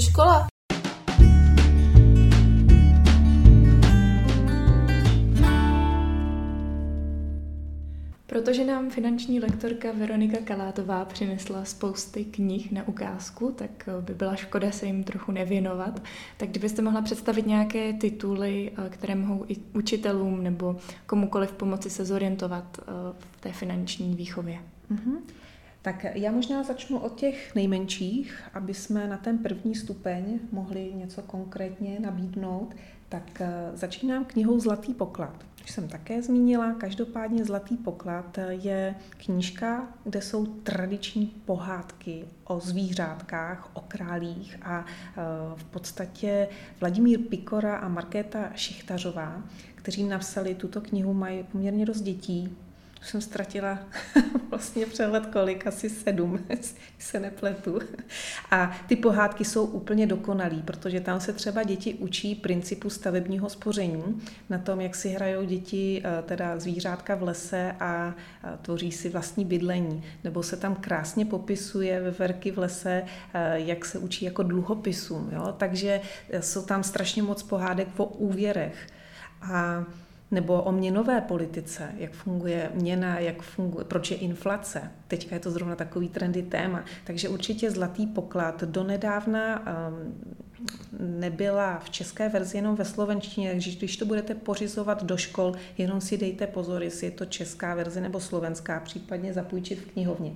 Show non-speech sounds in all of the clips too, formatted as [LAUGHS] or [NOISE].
škola? Protože nám finanční lektorka Veronika Kalátová přinesla spousty knih na ukázku, tak eh, by byla škoda se jim trochu nevěnovat. Tak kdybyste mohla představit nějaké tituly, eh, které mohou i učitelům nebo komukoliv pomoci se zorientovat eh, v té finanční výchově. Mm-hmm. Tak já možná začnu od těch nejmenších, aby jsme na ten první stupeň mohli něco konkrétně nabídnout. Tak začínám knihou Zlatý poklad už jsem také zmínila. Každopádně Zlatý poklad je knížka, kde jsou tradiční pohádky o zvířátkách, o králích a e, v podstatě Vladimír Pikora a Markéta Šichtařová, kteří napsali tuto knihu, mají poměrně dost dětí, jsem ztratila [LAUGHS] vlastně přehled kolik, asi sedm, se nepletu. A ty pohádky jsou úplně dokonalý, protože tam se třeba děti učí principu stavebního spoření, na tom, jak si hrajou děti, eh, teda zvířátka v lese a tvoří si vlastní bydlení. Nebo se tam krásně popisuje ve verky v lese, eh, jak se učí jako dluhopisům. Jo? Takže eh, jsou tam strašně moc pohádek o úvěrech. A nebo o měnové politice, jak funguje měna, jak funguje, proč je inflace. Teďka je to zrovna takový trendy téma. Takže určitě zlatý poklad. Donedávna um, nebyla v české verzi jenom ve slovenštině, takže když to budete pořizovat do škol, jenom si dejte pozor, jestli je to česká verze nebo slovenská, případně zapůjčit v knihovně.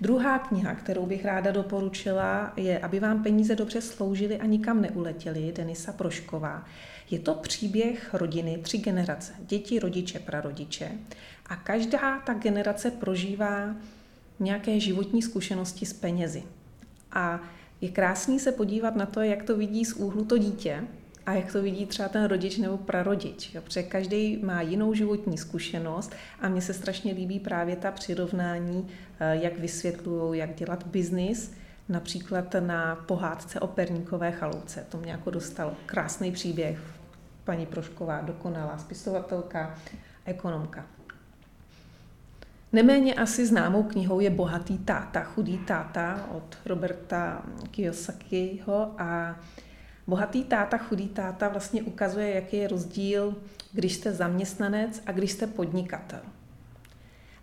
Druhá kniha, kterou bych ráda doporučila, je Aby vám peníze dobře sloužily a nikam neuletěly, Denisa Prošková. Je to příběh rodiny, tři generace, děti, rodiče, prarodiče. A každá ta generace prožívá nějaké životní zkušenosti s penězi. A je krásný se podívat na to, jak to vidí z úhlu to dítě a jak to vidí třeba ten rodič nebo prarodič. Jo? Protože každý má jinou životní zkušenost a mně se strašně líbí právě ta přirovnání, eh, jak vysvětlují, jak dělat biznis, například na pohádce o perníkové chalouce. To mě jako dostalo krásný příběh paní Prošková, dokonalá spisovatelka, ekonomka. Neméně asi známou knihou je Bohatý táta, chudý táta od Roberta Kiyosakiho a Bohatý táta, chudý táta vlastně ukazuje, jaký je rozdíl, když jste zaměstnanec a když jste podnikatel.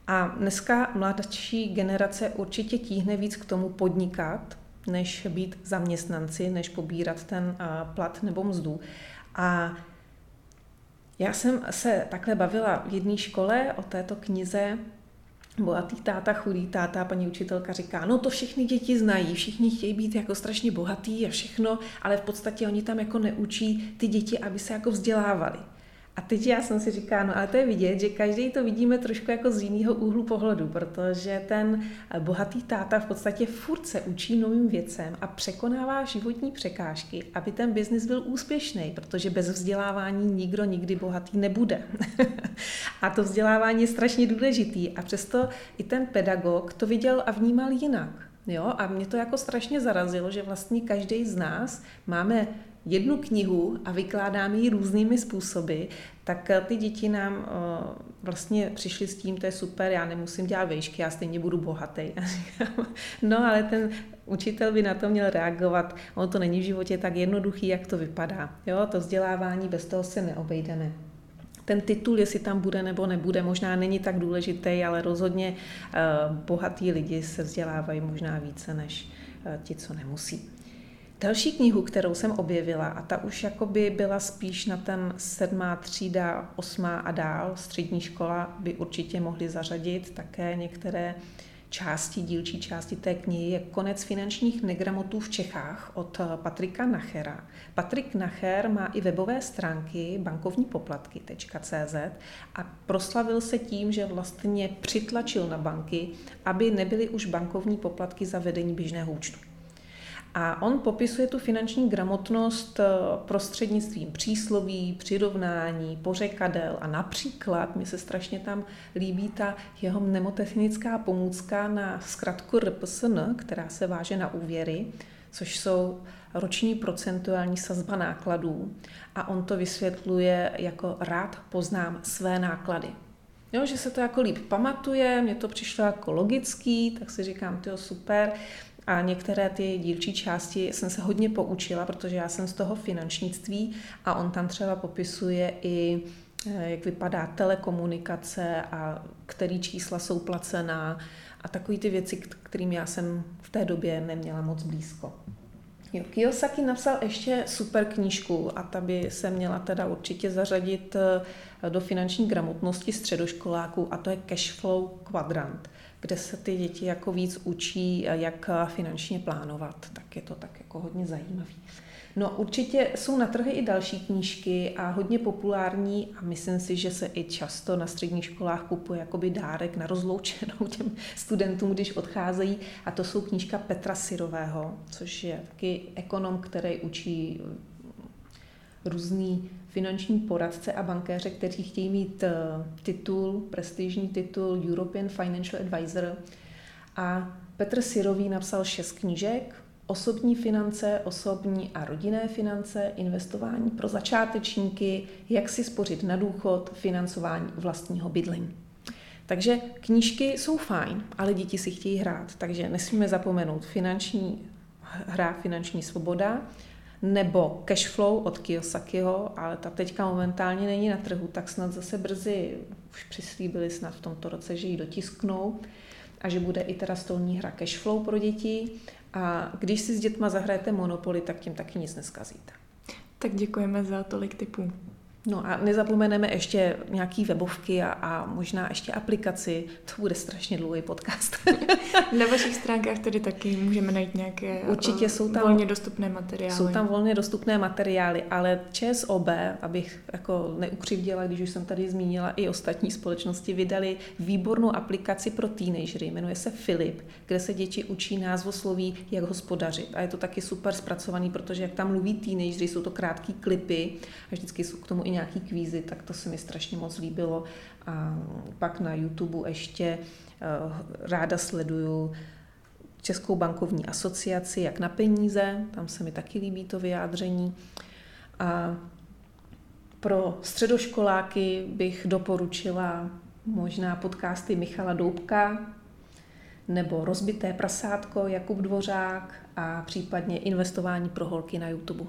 A dneska mladší generace určitě tíhne víc k tomu podnikat, než být zaměstnanci, než pobírat ten plat nebo mzdu. A já jsem se takhle bavila v jedné škole o této knize Bohatý táta, chudý táta, paní učitelka říká, no to všechny děti znají, všichni chtějí být jako strašně bohatý a všechno, ale v podstatě oni tam jako neučí ty děti, aby se jako vzdělávali. A teď já jsem si říká, no ale to je vidět, že každý to vidíme trošku jako z jiného úhlu pohledu, protože ten bohatý táta v podstatě furt se učí novým věcem a překonává životní překážky, aby ten biznis byl úspěšný, protože bez vzdělávání nikdo nikdy bohatý nebude. [LAUGHS] a to vzdělávání je strašně důležitý a přesto i ten pedagog to viděl a vnímal jinak. Jo? A mě to jako strašně zarazilo, že vlastně každý z nás máme jednu knihu a vykládáme ji různými způsoby, tak eh, ty děti nám eh, vlastně přišly s tím, to je super, já nemusím dělat vejšky, já stejně budu bohatý. [LAUGHS] no ale ten učitel by na to měl reagovat, ono to není v životě tak jednoduchý, jak to vypadá. Jo, to vzdělávání, bez toho se neobejdeme. Ten titul, jestli tam bude nebo nebude, možná není tak důležitý, ale rozhodně uh, bohatí lidi se vzdělávají možná více než uh, ti, co nemusí. Další knihu, kterou jsem objevila, a ta už jakoby byla spíš na ten sedmá třída, osmá a dál, střední škola by určitě mohli zařadit také některé části, dílčí části té knihy je Konec finančních negramotů v Čechách od Patrika Nachera. Patrik Nacher má i webové stránky bankovnípoplatky.cz a proslavil se tím, že vlastně přitlačil na banky, aby nebyly už bankovní poplatky za vedení běžného účtu. A on popisuje tu finanční gramotnost eh, prostřednictvím přísloví, přirovnání, pořekadel a například, mi se strašně tam líbí ta jeho mnemotechnická pomůcka na zkratku RPSN, která se váže na úvěry, což jsou roční procentuální sazba nákladů. A on to vysvětluje jako rád poznám své náklady. Jo, že se to jako líp pamatuje, mně to přišlo jako logický, tak si říkám, to super. A některé ty dílčí části jsem se hodně poučila, protože já jsem z toho finančnictví a on tam třeba popisuje i eh, jak vypadá telekomunikace a který čísla jsou placená a takové ty věci, kterým já jsem v té době neměla moc blízko. Jo, Kiyosaki napsal ještě super knížku a ta by se měla teda určitě zařadit eh, do finanční gramotnosti středoškoláků a to je Cashflow Quadrant, kde se ty děti jako víc učí, jak finančně plánovat. Tak je to tak jako hodně zajímavý. No určitě jsou na trhy i další knížky a hodně populární a myslím si, že se i často na středních školách kupuje jakoby dárek na rozloučenou těm studentům, když odcházejí a to jsou knížka Petra Syrového, což je taky ekonom, který učí různý finanční poradce a bankéře, kteří chtějí mít eh, titul, prestižní titul European Financial Advisor. A Petr Syrový napsal šest knížek, osobní finance, osobní a rodinné finance, investování pro začátečníky, jak si spořit na důchod, financování vlastního bydlení. Takže knížky jsou fajn, ale děti si chtějí hrát, takže nesmíme zapomenout finanční hra, finanční svoboda, nebo Cashflow od Kiyosakiho, ale ta teďka momentálně není na trhu, tak snad zase brzy, už přislíbili snad v tomto roce, že ji dotisknou a že bude i teda stolní hra Cashflow pro děti a když si s dětma zahrajete Monopoly, tak tím taky nic neskazíte. Tak děkujeme za tolik typů. No a nezapomeneme ještě nějaký webovky a, a možná ještě aplikaci. To bude strašně dlouhý podcast. [LAUGHS] Na vašich stránkách tedy taky můžeme najít nějaké Určitě jsou tam, volně dostupné materiály. Jsou tam volně dostupné materiály, ale ČSOB, abych jako neukřivděla, když už jsem tady zmínila, i ostatní společnosti vydali výbornou aplikaci pro teenagery, jmenuje se Filip, kde se děti učí názvosloví, jak hospodařit. A je to taky super zpracovaný, protože jak tam mluví teenagery, jsou to krátké klipy a vždycky jsou k tomu i nějaký kvízy, tak to se mi strašně moc líbilo. A pak na YouTube ještě eh, ráda sleduju Českou bankovní asociaci, jak na peníze, tam se mi taky líbí to vyjádření. A pro středoškoláky bych doporučila možná podcasty Michala Doubka, nebo Rozbité prasátko Jakub Dvořák a případně investování pro holky na YouTube.